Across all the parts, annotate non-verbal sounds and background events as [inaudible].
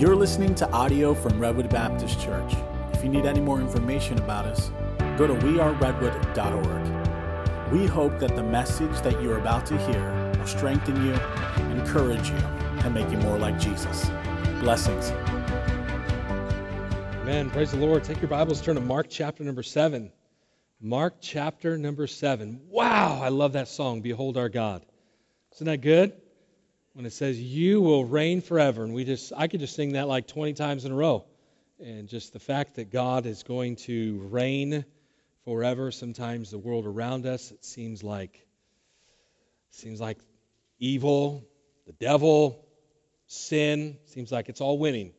You're listening to audio from Redwood Baptist Church. If you need any more information about us, go to weareredwood.org. We hope that the message that you're about to hear will strengthen you, encourage you, and make you more like Jesus. Blessings. Amen. Praise the Lord. Take your Bibles, turn to Mark chapter number 7. Mark chapter number 7. Wow, I love that song, Behold Our God. Isn't that good? When it says you will reign forever and we just i could just sing that like 20 times in a row. And just the fact that god is going to reign forever sometimes the world around us it seems like seems like evil the devil sin seems like it's all winning.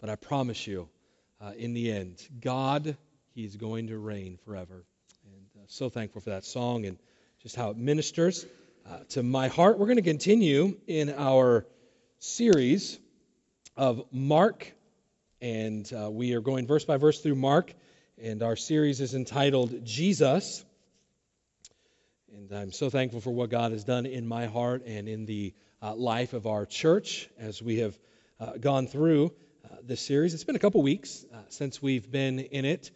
But i promise you uh, in the end god he's going to reign forever. And uh, so thankful for that song and just how it ministers uh, to my heart. We're going to continue in our series of Mark, and uh, we are going verse by verse through Mark, and our series is entitled Jesus. And I'm so thankful for what God has done in my heart and in the uh, life of our church as we have uh, gone through uh, this series. It's been a couple weeks since we've been in it.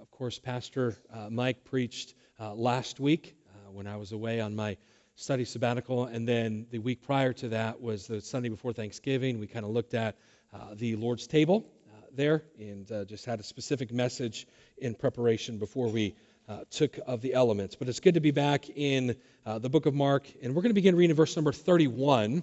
of course, Pastor Mike preached last week when I was away on my study sabbatical. And then the week prior to that was the Sunday before Thanksgiving. We kind of looked at uh, the Lord's table uh, there and uh, just had a specific message in preparation before we uh, took of the elements. But it's good to be back in uh, the book of Mark. And we're going to begin reading verse number 31.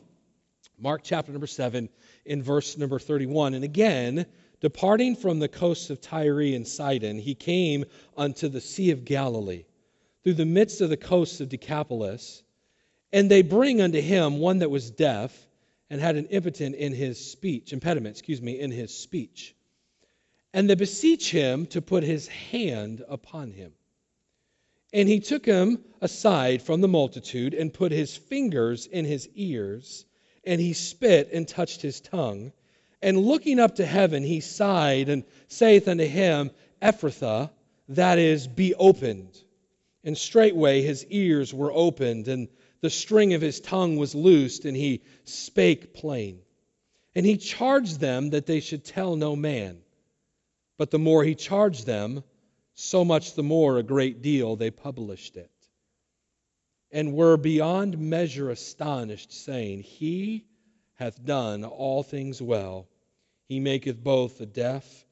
Mark chapter number 7 in verse number 31. And again, departing from the coasts of Tyre and Sidon, he came unto the Sea of Galilee, through the midst of the coasts of Decapolis. And they bring unto him one that was deaf and had an impotent in his speech, impediment, excuse me, in his speech. And they beseech him to put his hand upon him. And he took him aside from the multitude and put his fingers in his ears, and he spit and touched his tongue. And looking up to heaven, he sighed and saith unto him, Ephphatha, that is, be opened. And straightway his ears were opened, and the string of his tongue was loosed, and he spake plain. And he charged them that they should tell no man. But the more he charged them, so much the more a great deal they published it. And were beyond measure astonished, saying, He hath done all things well. He maketh both the deaf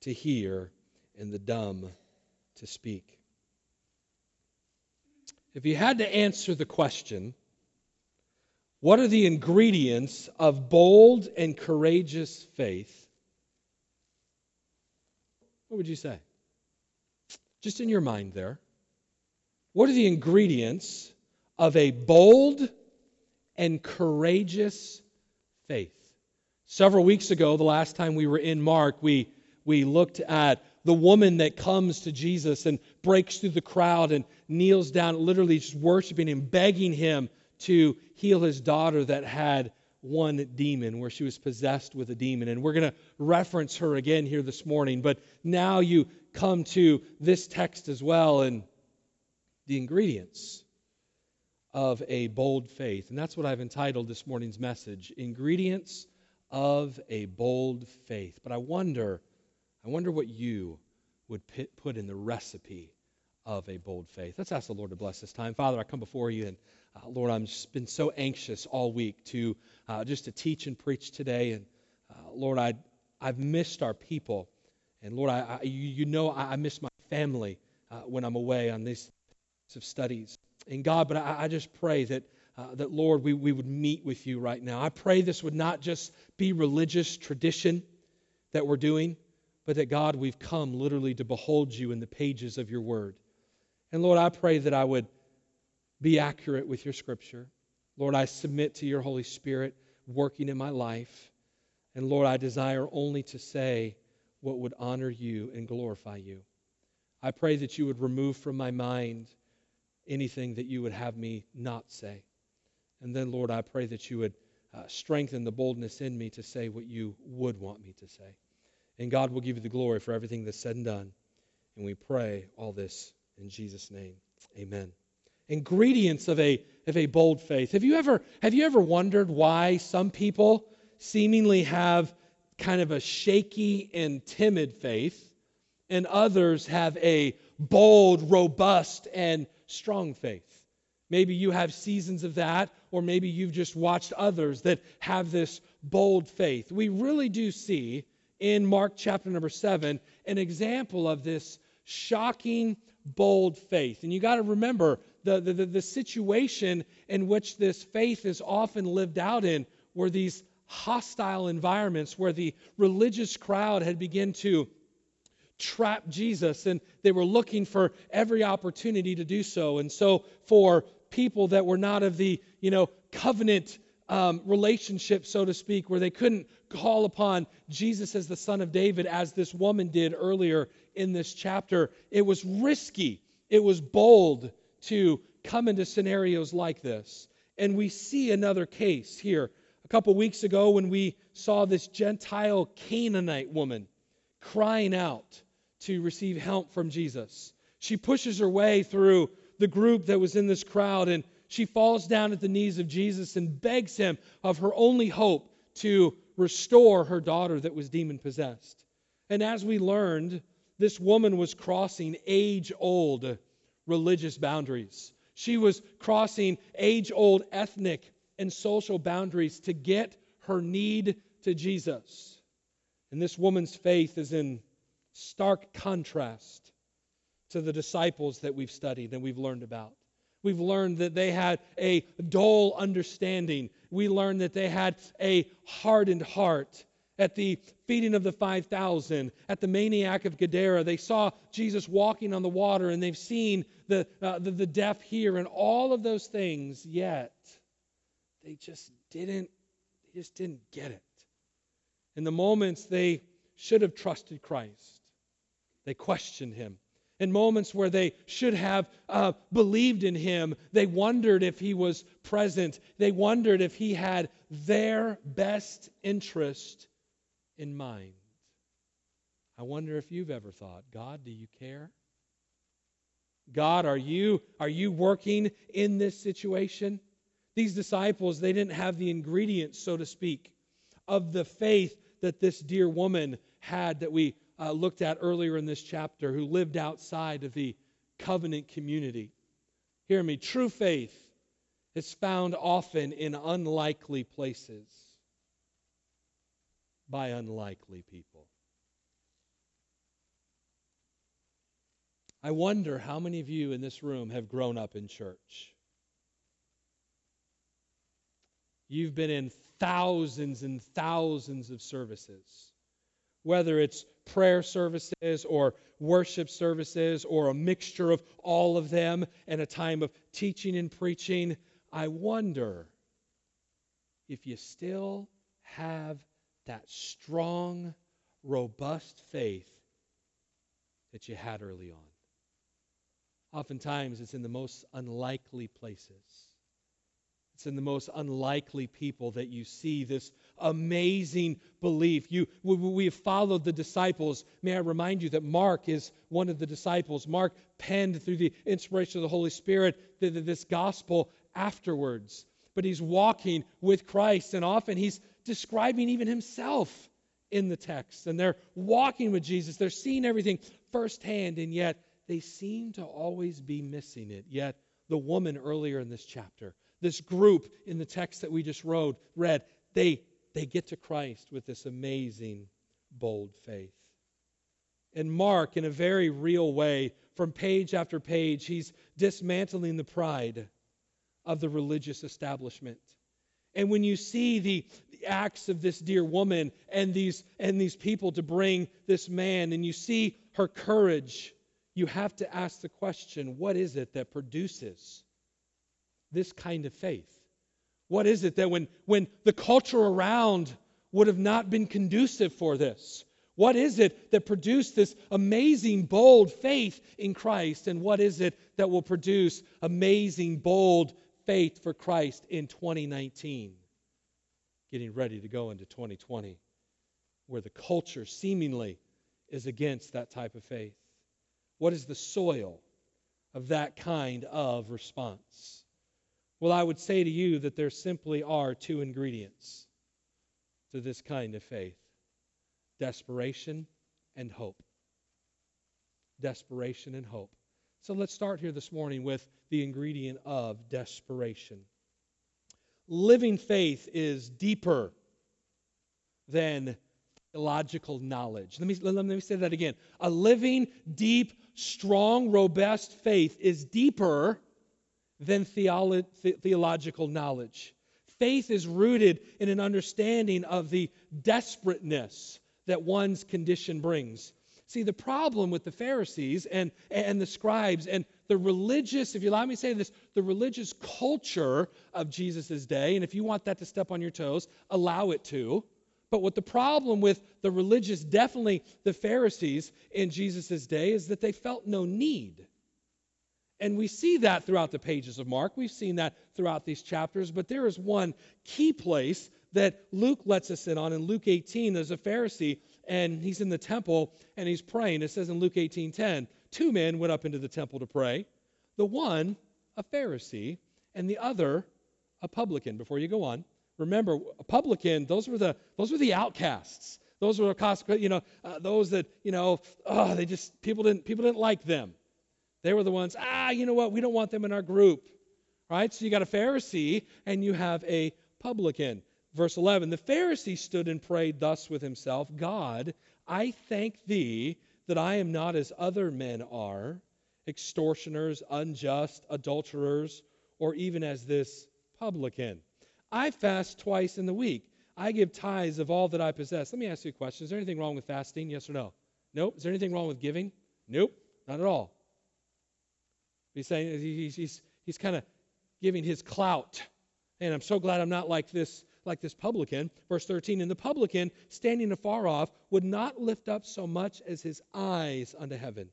to hear and the dumb to speak. If you had to answer the question, what are the ingredients of bold and courageous faith? What would you say? Just in your mind there. What are the ingredients of a bold and courageous faith? Several weeks ago, the last time we were in Mark, we, we looked at the woman that comes to Jesus and breaks through the crowd and kneels down, literally just worshiping him, begging him to heal his daughter that had one demon, where she was possessed with a demon. And we're going to reference her again here this morning. But now you come to this text as well and the ingredients of a bold faith. And that's what I've entitled this morning's message Ingredients of a Bold Faith. But I wonder I wonder what you would put in the recipe of a bold faith. Let's ask the Lord to bless this time. Father, I come before you, and uh, Lord, I've been so anxious all week to uh, just to teach and preach today. And uh, Lord, I, I've missed our people. And Lord, I, I you, know I, I miss my family uh, when I'm away on these of studies. And God, but I, I just pray that, uh, that Lord, we, we would meet with you right now. I pray this would not just be religious tradition that we're doing, but that God, we've come literally to behold you in the pages of your word. And Lord, I pray that I would be accurate with your scripture. Lord, I submit to your Holy Spirit working in my life. And Lord, I desire only to say what would honor you and glorify you. I pray that you would remove from my mind anything that you would have me not say. And then, Lord, I pray that you would uh, strengthen the boldness in me to say what you would want me to say. And God will give you the glory for everything that's said and done. And we pray all this in Jesus' name. Amen. Ingredients of a, of a bold faith. Have you, ever, have you ever wondered why some people seemingly have kind of a shaky and timid faith, and others have a bold, robust, and strong faith. Maybe you have seasons of that, or maybe you've just watched others that have this bold faith. We really do see in Mark chapter number 7 an example of this shocking, bold faith. And you got to remember the, the, the situation in which this faith is often lived out in were these hostile environments where the religious crowd had begun to trap Jesus and they were looking for every opportunity to do so. And so for people that were not of the, you know, covenant um, relationship, so to speak, where they couldn't call upon Jesus as the son of David as this woman did earlier in this chapter, it was risky. It was bold to come into scenarios like this. And we see another case here. A couple weeks ago, when we saw this Gentile Canaanite woman crying out to receive help from Jesus, she pushes her way through the group that was in this crowd and she falls down at the knees of Jesus and begs him of her only hope to restore her daughter that was demon possessed. And as we learned, this woman was crossing age old religious boundaries. She was crossing age old ethnic and social boundaries to get her need to Jesus. And this woman's faith is in stark contrast to the disciples that we've studied and we've learned about. We've learned that they had a dull understanding. We learned that they had a hardened heart at the feeding of the 5,000, at the maniac of Gadara. They saw Jesus walking on the water and they've seen the, uh, the, the deaf hear and all of those things, yet they just didn't, they just didn't get it. In the moments they should have trusted Christ, they questioned him. In moments where they should have uh, believed in him, they wondered if he was present. They wondered if he had their best interest in mind. I wonder if you've ever thought, God, do you care? God, are you are you working in this situation? These disciples, they didn't have the ingredients, so to speak, of the faith that this dear woman had that we uh, looked at earlier in this chapter, who lived outside of the covenant community. Hear me, true faith is found often in unlikely places by unlikely people. I wonder how many of you in this room have grown up in church. You've been in thousands and thousands of services, whether it's prayer services or worship services or a mixture of all of them and a time of teaching and preaching. I wonder if you still have that strong, robust faith that you had early on. Oftentimes, it's in the most unlikely places. It's in the most unlikely people that you see this amazing belief. You, we, have followed the disciples. May I remind you that Mark is one of the disciples. Mark penned through the inspiration of the Holy Spirit this gospel afterwards. But he's walking with Christ, and often he's describing even himself in the text. And they're walking with Jesus, they're seeing everything firsthand, and yet they seem to always be missing it. Yet, the woman earlier in this chapter, this group in the text that we just wrote, read, they, they get to Christ with this amazing, bold faith. And Mark, in a very real way, from page after page, he's dismantling the pride of the religious establishment. And when you see the, the, acts of this dear woman and these, and these people to bring this man, and you see her courage, you have to ask the question what is it that produces this kind of faith? What is it that when, when the culture around would have not been conducive for this? What is it that produced this amazing, bold faith in Christ? And what is it that will produce amazing, bold faith for Christ in 2019? Getting ready to go into 2020, where the culture seemingly is against that type of faith. What is the soil of that kind of response? Well, I would say to you that there simply are two ingredients to this kind of faith. desperation and hope. Desperation and hope. So let's start here this morning with the ingredient of desperation. Living faith is deeper than illogical knowledge. Let me, let me say that again. A living, deep, strong, robust faith is deeper than theolo- theological knowledge. Faith is rooted in an understanding of the desperateness that one's condition brings. See, the problem with the Pharisees and, and the scribes and the religious, if you allow me to say this, the religious culture of Jesus' day, and if you want that to step on your toes, allow it to. But what the problem with the religious, definitely the Pharisees in Jesus' day, is that they felt no need. And we see that throughout the pages of Mark. We've seen that throughout these chapters. But there is one key place that Luke lets us in on. In Luke 18, there's a Pharisee, and he's in the temple and he's praying. It says in Luke 18:10, two men went up into the temple to pray. The one, a Pharisee, and the other, a publican. Before you go on, remember, a publican, those were the those were the outcasts. Those were you know, uh, those that you know, oh, they just people didn't people didn't like them. They were the ones, ah, you know what? We don't want them in our group. Right? So you got a Pharisee and you have a publican. Verse 11 The Pharisee stood and prayed thus with himself God, I thank thee that I am not as other men are, extortioners, unjust, adulterers, or even as this publican. I fast twice in the week. I give tithes of all that I possess. Let me ask you a question. Is there anything wrong with fasting? Yes or no? Nope. Is there anything wrong with giving? Nope. Not at all. He's saying he's, he's, he's kind of giving his clout. And I'm so glad I'm not like this like this publican. Verse 13, and the publican, standing afar off, would not lift up so much as his eyes unto heaven,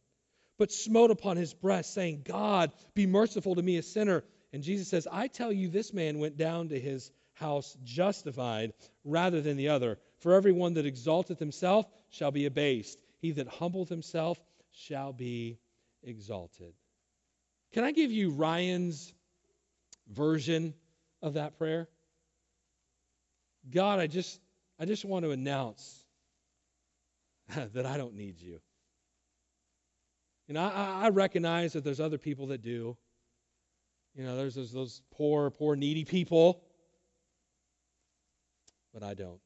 but smote upon his breast, saying, God, be merciful to me, a sinner. And Jesus says, I tell you, this man went down to his house justified rather than the other. For everyone that exalteth himself shall be abased, he that humbleth himself shall be exalted. Can I give you Ryan's version of that prayer? God, I just I just want to announce [laughs] that I don't need you. You know, I, I recognize that there's other people that do. You know, there's those, those poor, poor, needy people, but I don't.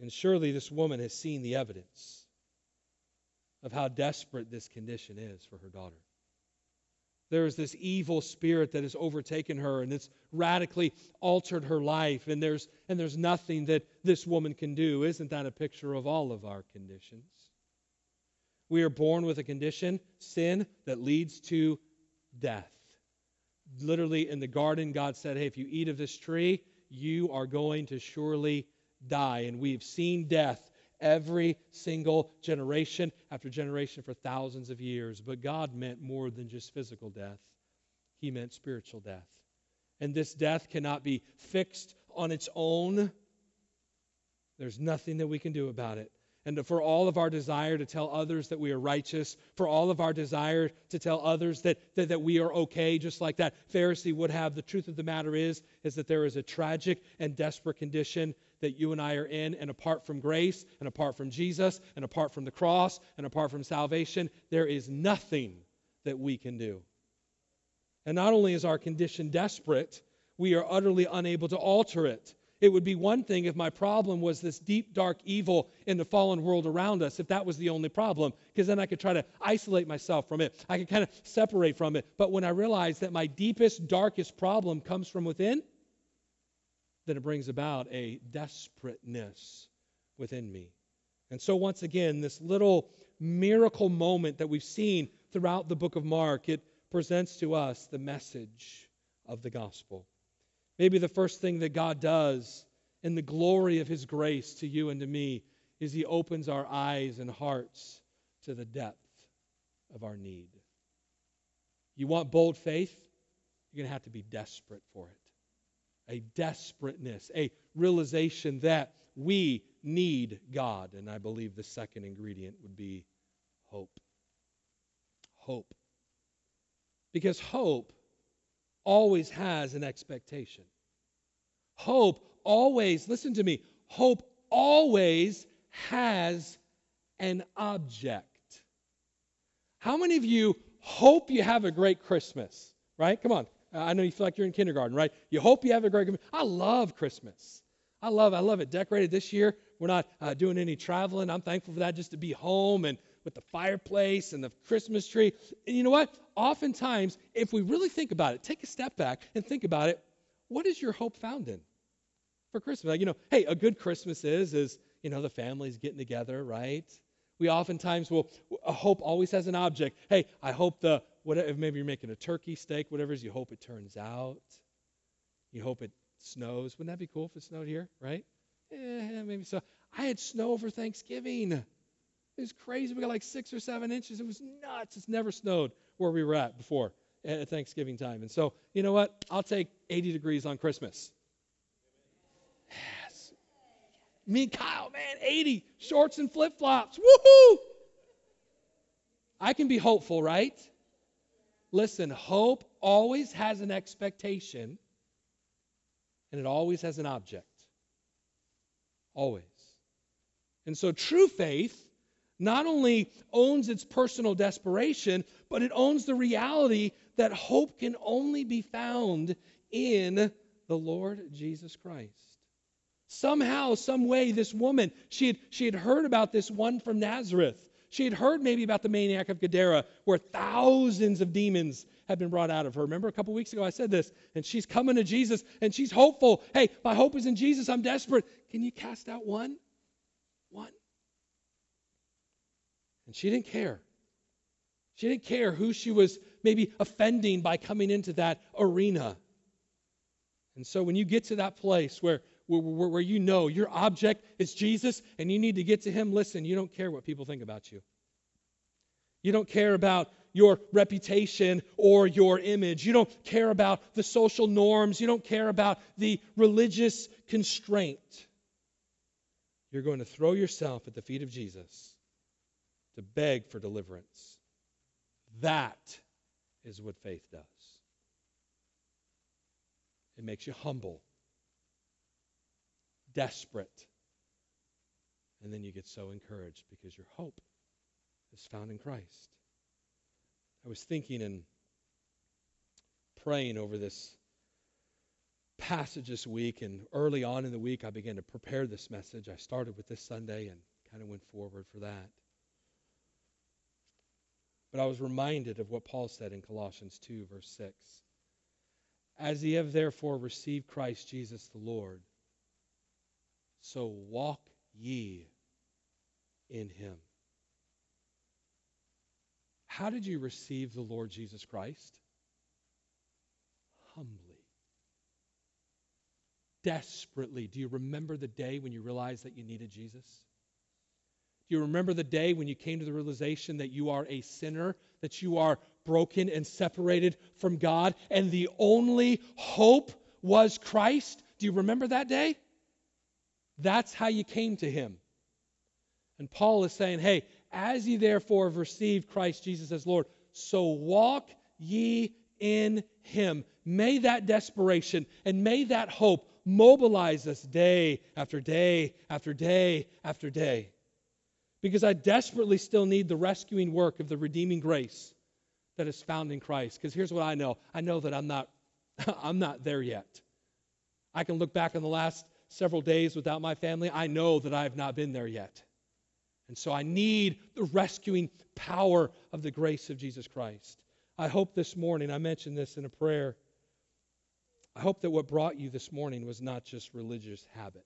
And surely this woman has seen the evidence of how desperate this condition is for her daughter there is this evil spirit that has overtaken her and it's radically altered her life and there's and there's nothing that this woman can do. Isn't that a picture of all of our conditions? We are born with a condition sin that leads to death. Literally in the garden god said hey if you eat of this tree you are going to surely die. And we've seen death every single generation after generation for thousands of years. But God meant more than just physical death, He meant spiritual death. And this death cannot be fixed on its own. There's nothing that we can do about it. And for all of our desire to tell others that we are righteous, for all of our desire to tell others that, that, that we are okay, just like that Pharisee would have, the truth of the matter is, is that there is a tragic and desperate condition that you and I are in, and apart from grace, and apart from Jesus, and apart from the cross, and apart from salvation, there is nothing that we can do. And not only is our condition desperate, we are utterly unable to alter it. It would be one thing if my problem was this deep, dark evil in the fallen world around us, if that was the only problem, because then I could try to isolate myself from it. I could kind of separate from it. But when I realize that my deepest, darkest problem comes from within, then it brings about a desperateness within me. And so, once again, this little miracle moment that we've seen throughout the book of Mark, it presents to us the message of the gospel. Maybe the first thing that God does in the glory of his grace to you and to me is he opens our eyes and hearts to the depth of our need. You want bold faith? You're going to have to be desperate for it a desperateness, a realization that we need God. And I believe the second ingredient would be hope. Hope. Because hope always has an expectation. Hope always, listen to me, hope always has an object. How many of you hope you have a great Christmas? Right? Come on. I know you feel like you're in kindergarten, right? You hope you have a great I love Christmas. I love I love it. Decorated this year. We're not uh, doing any traveling. I'm thankful for that just to be home and with the fireplace and the Christmas tree. And you know what? Oftentimes, if we really think about it, take a step back and think about it, what is your hope found in for Christmas? Like, you know, hey, a good Christmas is is, you know, the family's getting together, right? We oftentimes will a hope always has an object. Hey, I hope the whatever maybe you're making a turkey steak, whatever it is, you hope it turns out. You hope it snows. Wouldn't that be cool if it snowed here, right? Yeah, maybe so. I had snow over Thanksgiving. It was crazy. We got like six or seven inches. It was nuts. It's never snowed where we were at before at Thanksgiving time. And so, you know what? I'll take 80 degrees on Christmas. Yes. Me and Kyle, man, 80 shorts and flip flops. Woohoo! I can be hopeful, right? Listen, hope always has an expectation and it always has an object. Always. And so true faith not only owns its personal desperation, but it owns the reality that hope can only be found in the Lord Jesus Christ. Somehow, some way, this woman, she had, she had heard about this one from Nazareth. She had heard maybe about the maniac of Gadara, where thousands of demons had been brought out of her. Remember a couple weeks ago I said this, and she's coming to Jesus and she's hopeful. Hey, my hope is in Jesus. I'm desperate. Can you cast out one? One. And she didn't care. She didn't care who she was maybe offending by coming into that arena. And so when you get to that place where, where, where, you know your object is Jesus and you need to get to him, listen, you don't care what people think about you. You don't care about your reputation or your image. You don't care about the social norms. You don't care about the religious constraint. You're going to throw yourself at the feet of Jesus to beg for deliverance. That is what faith does. It makes you humble, desperate, and then you get so encouraged because your hope is found in Christ. I was thinking and praying over this passage this week, and early on in the week, I began to prepare this message. I started with this Sunday and kind of went forward for that. But I was reminded of what Paul said in Colossians 2, verse 6. As ye have therefore received Christ Jesus the Lord, so walk ye in him. How did you receive the Lord Jesus Christ? Humbly. Desperately. Do you remember the day when you realized that you needed Jesus? Do you remember the day when you came to the realization that you are a sinner, that you are broken and separated from God, and the only hope was Christ? Do you remember that day? That's how you came to Him. And Paul is saying, hey, as ye therefore have received Christ Jesus as Lord, so walk ye in Him. May that desperation and may that hope mobilize us day after day after day after day because I desperately still need the rescuing work of the redeeming grace that is found in Christ. Because here's what I know I know that I'm not, [laughs] I'm not there yet. I can look back on the last several days without my family. I know that I have not been there yet. And so I need the rescuing power of the grace of Jesus Christ. I hope this morning, I mentioned this in a prayer, I hope that what brought you this morning was not just religious habit.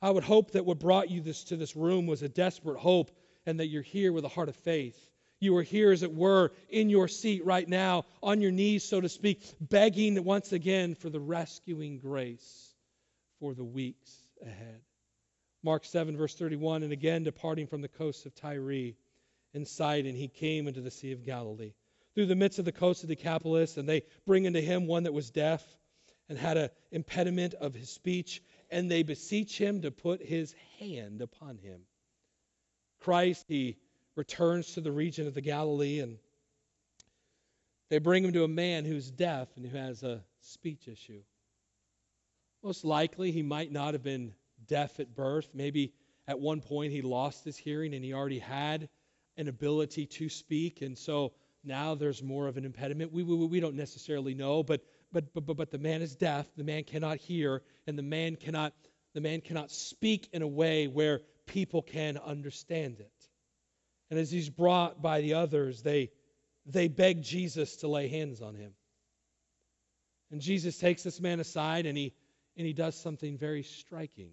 I would hope that what brought you this, to this room was a desperate hope and that you're here with a heart of faith. You are here, as it were, in your seat right now, on your knees, so to speak, begging once again for the rescuing grace for the weeks ahead. Mark 7, verse 31, and again departing from the coast of Tyre and Sidon, he came into the Sea of Galilee. Through the midst of the coast of Decapolis, and they bring unto him one that was deaf and had an impediment of his speech, and they beseech him to put his hand upon him. Christ, he returns to the region of the Galilee, and they bring him to a man who's deaf and who has a speech issue. Most likely, he might not have been deaf at birth. Maybe at one point he lost his hearing and he already had an ability to speak. And so now there's more of an impediment. We, we, we don't necessarily know, but, but, but, but, the man is deaf, the man cannot hear, and the man cannot, the man cannot speak in a way where people can understand it. And as he's brought by the others, they, they beg Jesus to lay hands on him. And Jesus takes this man aside and he, and he does something very striking.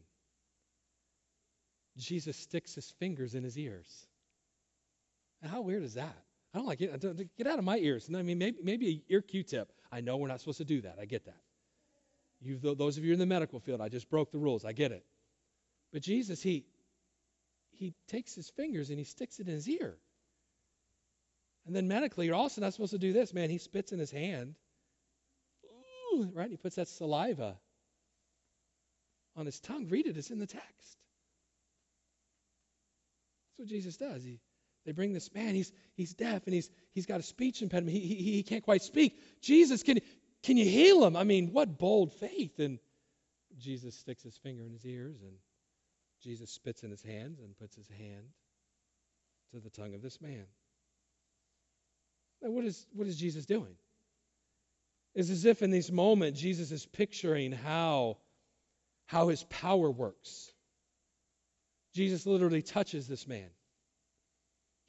Jesus sticks his fingers in his ears. And how weird is that? I don't like it. Get out of my ears. I mean, maybe, maybe an ear Q-tip. I know we're not supposed to do that. I get that. You, those of you in the medical field, I just broke the rules. I get it. But Jesus, he, he takes his fingers and he sticks it in his ear. And then medically, you're also not supposed to do this, man. He spits in his hand, Ooh, right? He puts that saliva on his tongue. Read it, it's in the text. That's what Jesus does. He, they bring this man, he's, he's deaf and he's, he's got a speech impediment. He, he, he can't quite speak. Jesus, can, can you heal him? I mean, what bold faith. And Jesus sticks his finger in his ears and Jesus spits in his hands and puts his hand to the tongue of this man. Now, what is, what is Jesus doing? It's as if in this moment Jesus is picturing how, how his power works. Jesus literally touches this man.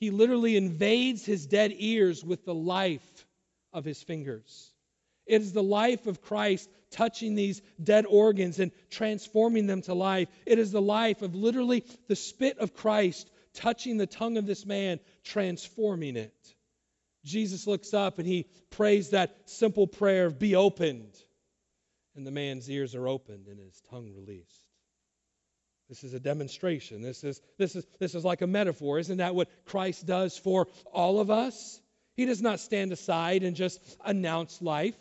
He literally invades his dead ears with the life of his fingers. It is the life of Christ touching these dead organs and transforming them to life. It is the life of literally the spit of Christ touching the tongue of this man, transforming it. Jesus looks up and he prays that simple prayer of be opened. And the man's ears are opened and his tongue released. This is a demonstration. This is, this, is, this is like a metaphor. Isn't that what Christ does for all of us? He does not stand aside and just announce life.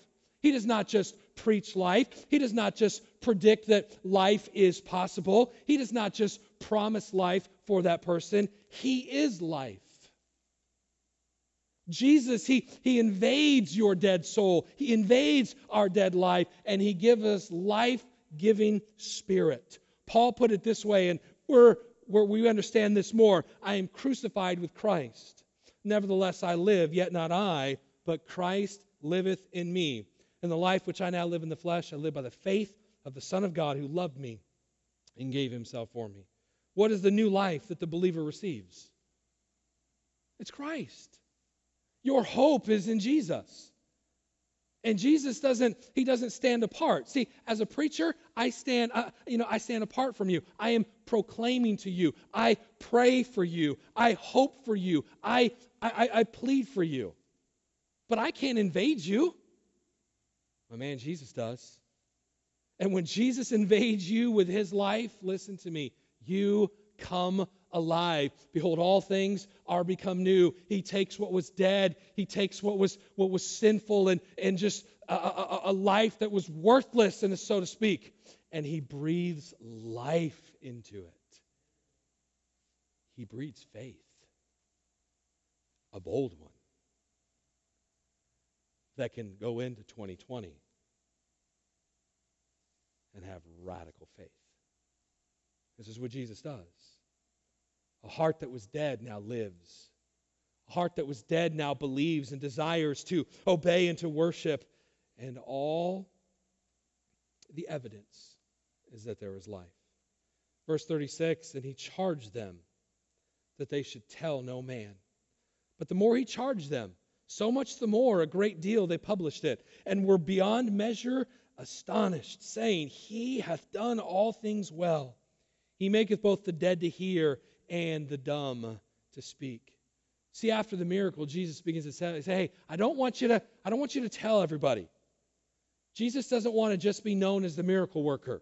He does not just preach life. He does not just predict that life is possible. He does not just promise life for that person. He is life. Jesus, he, he invades your dead soul. He invades our dead life, and he gives us life giving spirit. Paul put it this way, and we're, where we understand this more I am crucified with Christ. Nevertheless, I live, yet not I, but Christ liveth in me. In the life which I now live in the flesh, I live by the faith of the Son of God who loved me and gave himself for me. What is the new life that the believer receives? It's Christ. Your hope is in Jesus. And Jesus doesn't he doesn't stand apart. See, as a preacher, I stand uh, you know, I stand apart from you. I am proclaiming to you. I pray for you. I hope for you. I I, I plead for you. But I can't invade you. My man Jesus does. And when Jesus invades you with his life, listen to me, you come alive. Behold, all things are become new. He takes what was dead, he takes what was what was sinful and, and just a, a, a life that was worthless, and so to speak, and he breathes life into it. He breathes faith, a bold one that can go into 2020 and have radical faith. This is what Jesus does. A heart that was dead now lives. A heart that was dead now believes and desires to obey and to worship. And all the evidence is that there is life. Verse 36 And he charged them that they should tell no man. But the more he charged them, so much the more, a great deal they published it, and were beyond measure astonished, saying, He hath done all things well. He maketh both the dead to hear and the dumb to speak. See, after the miracle, Jesus begins to say, Hey, I don't want you to, I don't want you to tell everybody. Jesus doesn't want to just be known as the miracle worker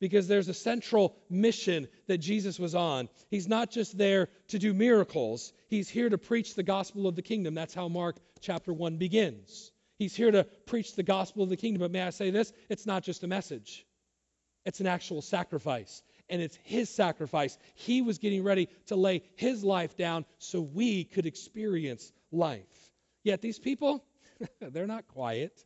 because there's a central mission that Jesus was on. He's not just there to do miracles, he's here to preach the gospel of the kingdom. That's how Mark chapter 1 begins. He's here to preach the gospel of the kingdom. But may I say this? It's not just a message, it's an actual sacrifice. And it's his sacrifice. He was getting ready to lay his life down so we could experience life. Yet these people, [laughs] they're not quiet.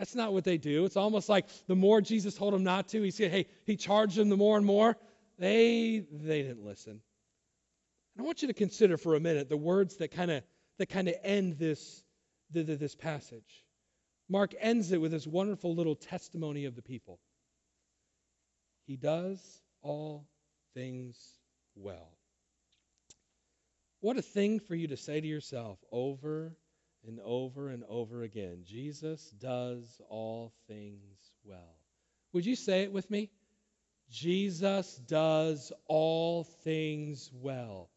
That's not what they do. It's almost like the more Jesus told them not to, he said, hey, he charged them the more and more. They they didn't listen. And I want you to consider for a minute the words that kind of that kind of end this this passage. Mark ends it with this wonderful little testimony of the people. He does all things well. What a thing for you to say to yourself over and over and over again. Jesus does all things well. Would you say it with me? Jesus does all things well.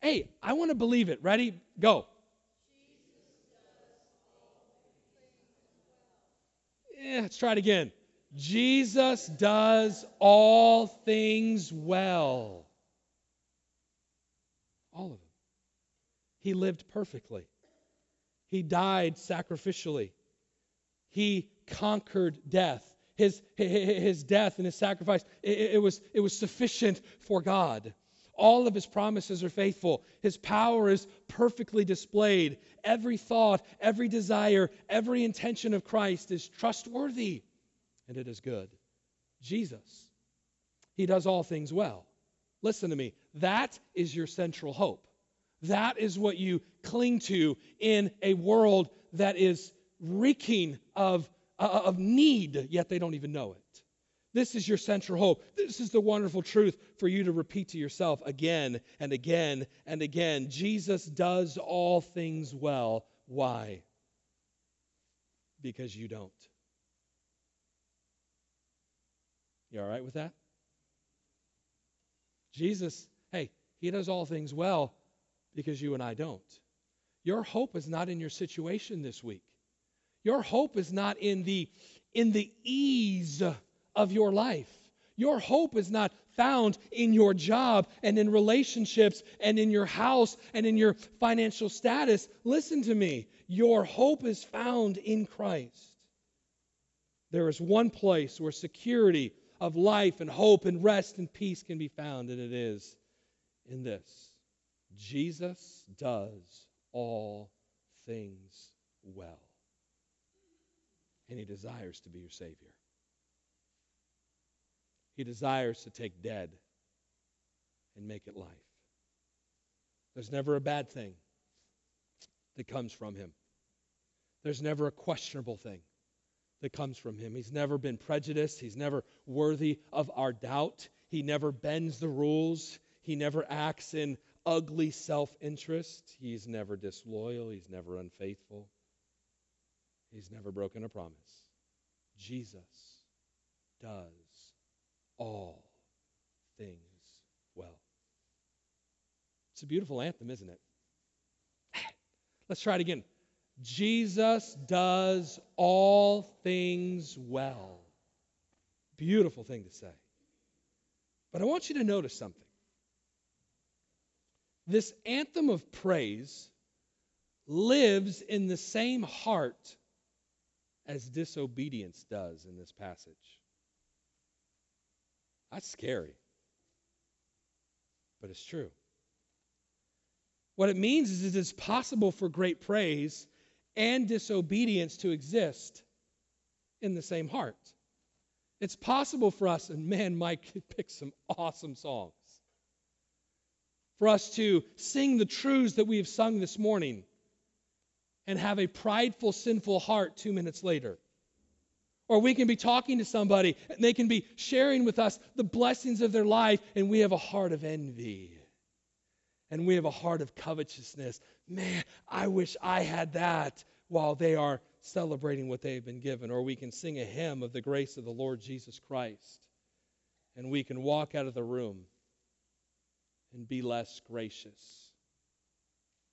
Hey, I want to believe it. Ready? Go. Yeah, let's try it again. Jesus does all things well. All of them. He lived perfectly. He died sacrificially. He conquered death. His, his death and his sacrifice, it, it, was, it was sufficient for God. All of his promises are faithful. His power is perfectly displayed. Every thought, every desire, every intention of Christ is trustworthy and it is good. Jesus, he does all things well. Listen to me. That is your central hope. That is what you cling to in a world that is reeking of, uh, of need, yet they don't even know it. This is your central hope. This is the wonderful truth for you to repeat to yourself again and again and again. Jesus does all things well. Why? Because you don't. You all right with that? Jesus, hey, he does all things well because you and I don't. Your hope is not in your situation this week. Your hope is not in the in the ease of your life. Your hope is not found in your job and in relationships and in your house and in your financial status. Listen to me. Your hope is found in Christ. There is one place where security of life and hope and rest and peace can be found, and it is in this Jesus does all things well. And he desires to be your Savior. He desires to take dead and make it life. There's never a bad thing that comes from him. There's never a questionable thing that comes from him. He's never been prejudiced. He's never worthy of our doubt. He never bends the rules. He never acts in ugly self interest. He's never disloyal. He's never unfaithful. He's never broken a promise. Jesus does all things well. It's a beautiful anthem, isn't it? [laughs] Let's try it again. Jesus does all things well. Beautiful thing to say. But I want you to notice something. This anthem of praise lives in the same heart as disobedience does in this passage. That's scary, but it's true. What it means is it is possible for great praise and disobedience to exist in the same heart. It's possible for us, and man, Mike [laughs] picked some awesome songs for us to sing the truths that we have sung this morning and have a prideful, sinful heart two minutes later. Or we can be talking to somebody and they can be sharing with us the blessings of their life, and we have a heart of envy. And we have a heart of covetousness. Man, I wish I had that while they are celebrating what they've been given. Or we can sing a hymn of the grace of the Lord Jesus Christ. And we can walk out of the room and be less gracious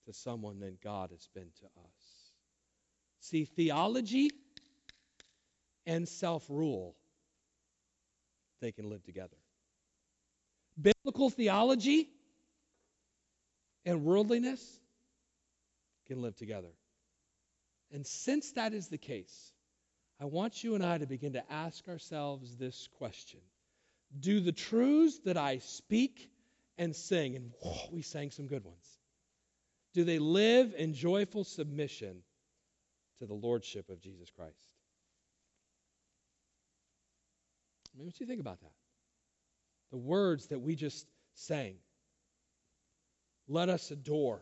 to someone than God has been to us. See, theology and self rule, they can live together. Biblical theology and worldliness can live together. And since that is the case, I want you and I to begin to ask ourselves this question Do the truths that I speak and sing, and whoa, we sang some good ones. Do they live in joyful submission to the Lordship of Jesus Christ? I mean, what do you think about that? The words that we just sang. Let us adore.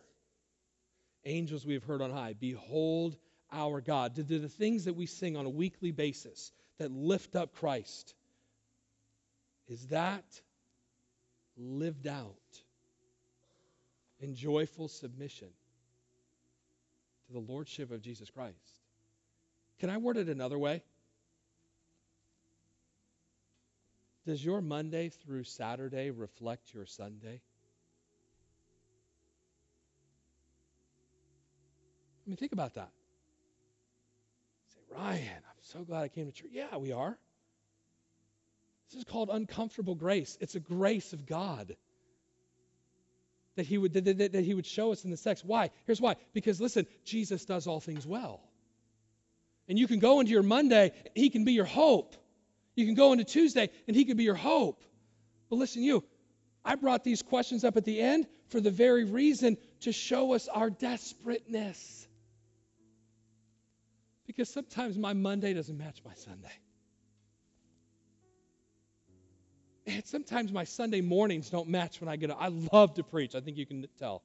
Angels we have heard on high. Behold our God. Do the things that we sing on a weekly basis that lift up Christ, is that lived out in joyful submission to the Lordship of Jesus Christ? Can I word it another way? Does your Monday through Saturday reflect your Sunday? I mean, think about that. Say, Ryan, I'm so glad I came to church. Yeah, we are. This is called uncomfortable grace. It's a grace of God that he would that, that, that he would show us in the text. Why? Here's why. Because listen, Jesus does all things well. And you can go into your Monday, he can be your hope. You can go into Tuesday and he could be your hope. But listen, you, I brought these questions up at the end for the very reason to show us our desperateness. Because sometimes my Monday doesn't match my Sunday. And sometimes my Sunday mornings don't match when I get up. I love to preach. I think you can tell.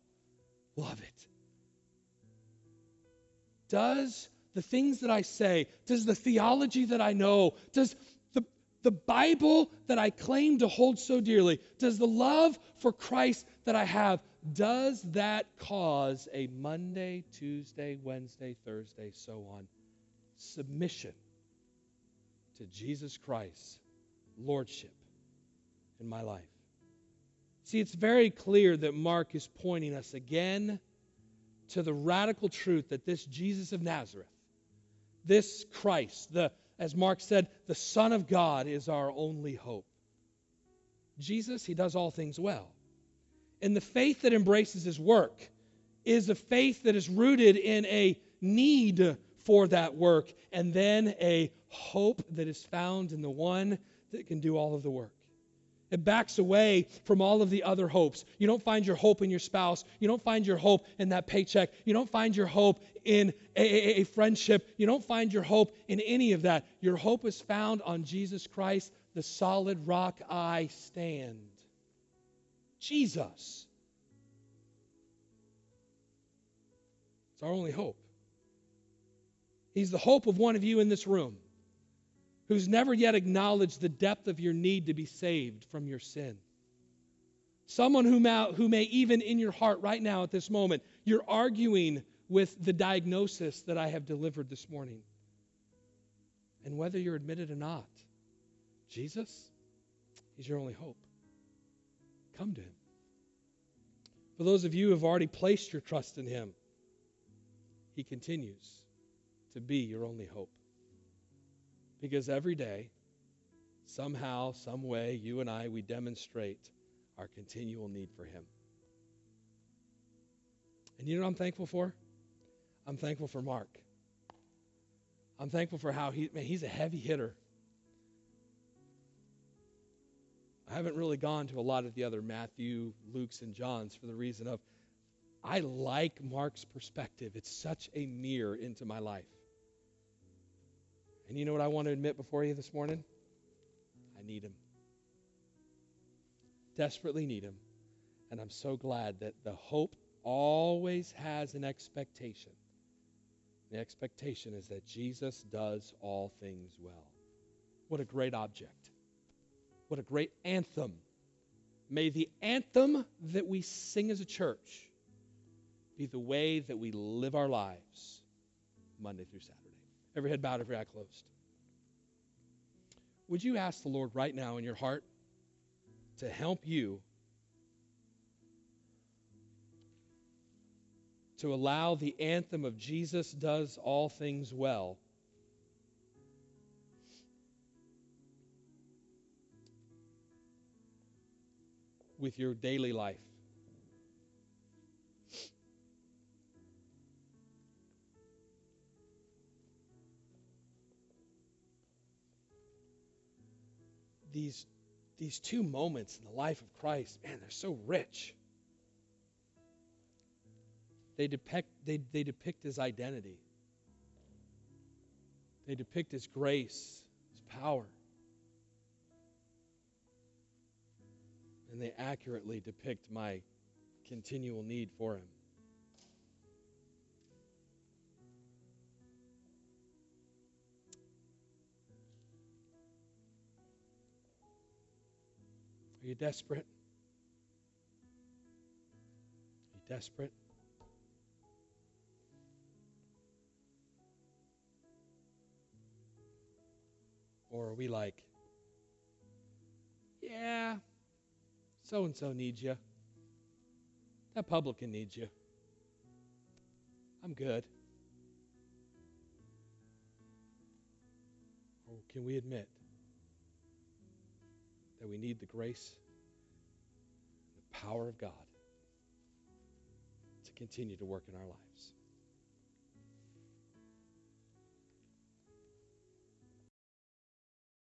Love it. Does the things that I say, does the theology that I know, does the Bible that I claim to hold so dearly, does the love for Christ that I have, does that cause a Monday, Tuesday, Wednesday, Thursday, so on, submission to Jesus Christ's Lordship in my life? See, it's very clear that Mark is pointing us again to the radical truth that this Jesus of Nazareth, this Christ, the as Mark said, the Son of God is our only hope. Jesus, he does all things well. And the faith that embraces his work is a faith that is rooted in a need for that work and then a hope that is found in the one that can do all of the work. It backs away from all of the other hopes. You don't find your hope in your spouse. You don't find your hope in that paycheck. You don't find your hope in a, a, a, friendship. You don't find your hope in any of that. Your hope is found on Jesus Christ, the solid rock I stand. Jesus. It's our only hope. He's the hope of one of you in this room who's never yet acknowledged the depth of your need to be saved from your sin. Someone who may, who may even in your heart right now at this moment, you're arguing with the diagnosis that I have delivered this morning. And whether you're admitted or not, Jesus, He's your only hope. Come to Him. For those of you who have already placed your trust in Him, He continues to be your only hope. Because every day, somehow, some way, you and I, we demonstrate our continual need for Him. And you know what I'm thankful for? I'm thankful for Mark. I'm thankful for how he, man, he's a heavy hitter. I haven't really gone to a lot of the other Matthew, Luke's, and John's for the reason of I like Mark's perspective. It's such a mirror into my life. And you know what I want to admit before you this morning? I need him. Desperately need him. And I'm so glad that the hope always has an expectation. The expectation is that Jesus does all things well. What a great object. What a great anthem. May the anthem that we sing as a church be the way that we live our lives Monday through Saturday. Every head bowed, every eye closed. Would you ask the Lord right now in your heart to help you to allow the anthem of Jesus does all things well with your daily life? these, these two moments in the life of Christ, man, they're so rich. They depict, they, they depict his identity, they depict his grace, his power. And they accurately depict my continual need for him. Are you desperate? Are you desperate? Or are we like, yeah, so and so needs you. That publican needs you. I'm good. Or can we admit that we need the grace and the power of God to continue to work in our lives?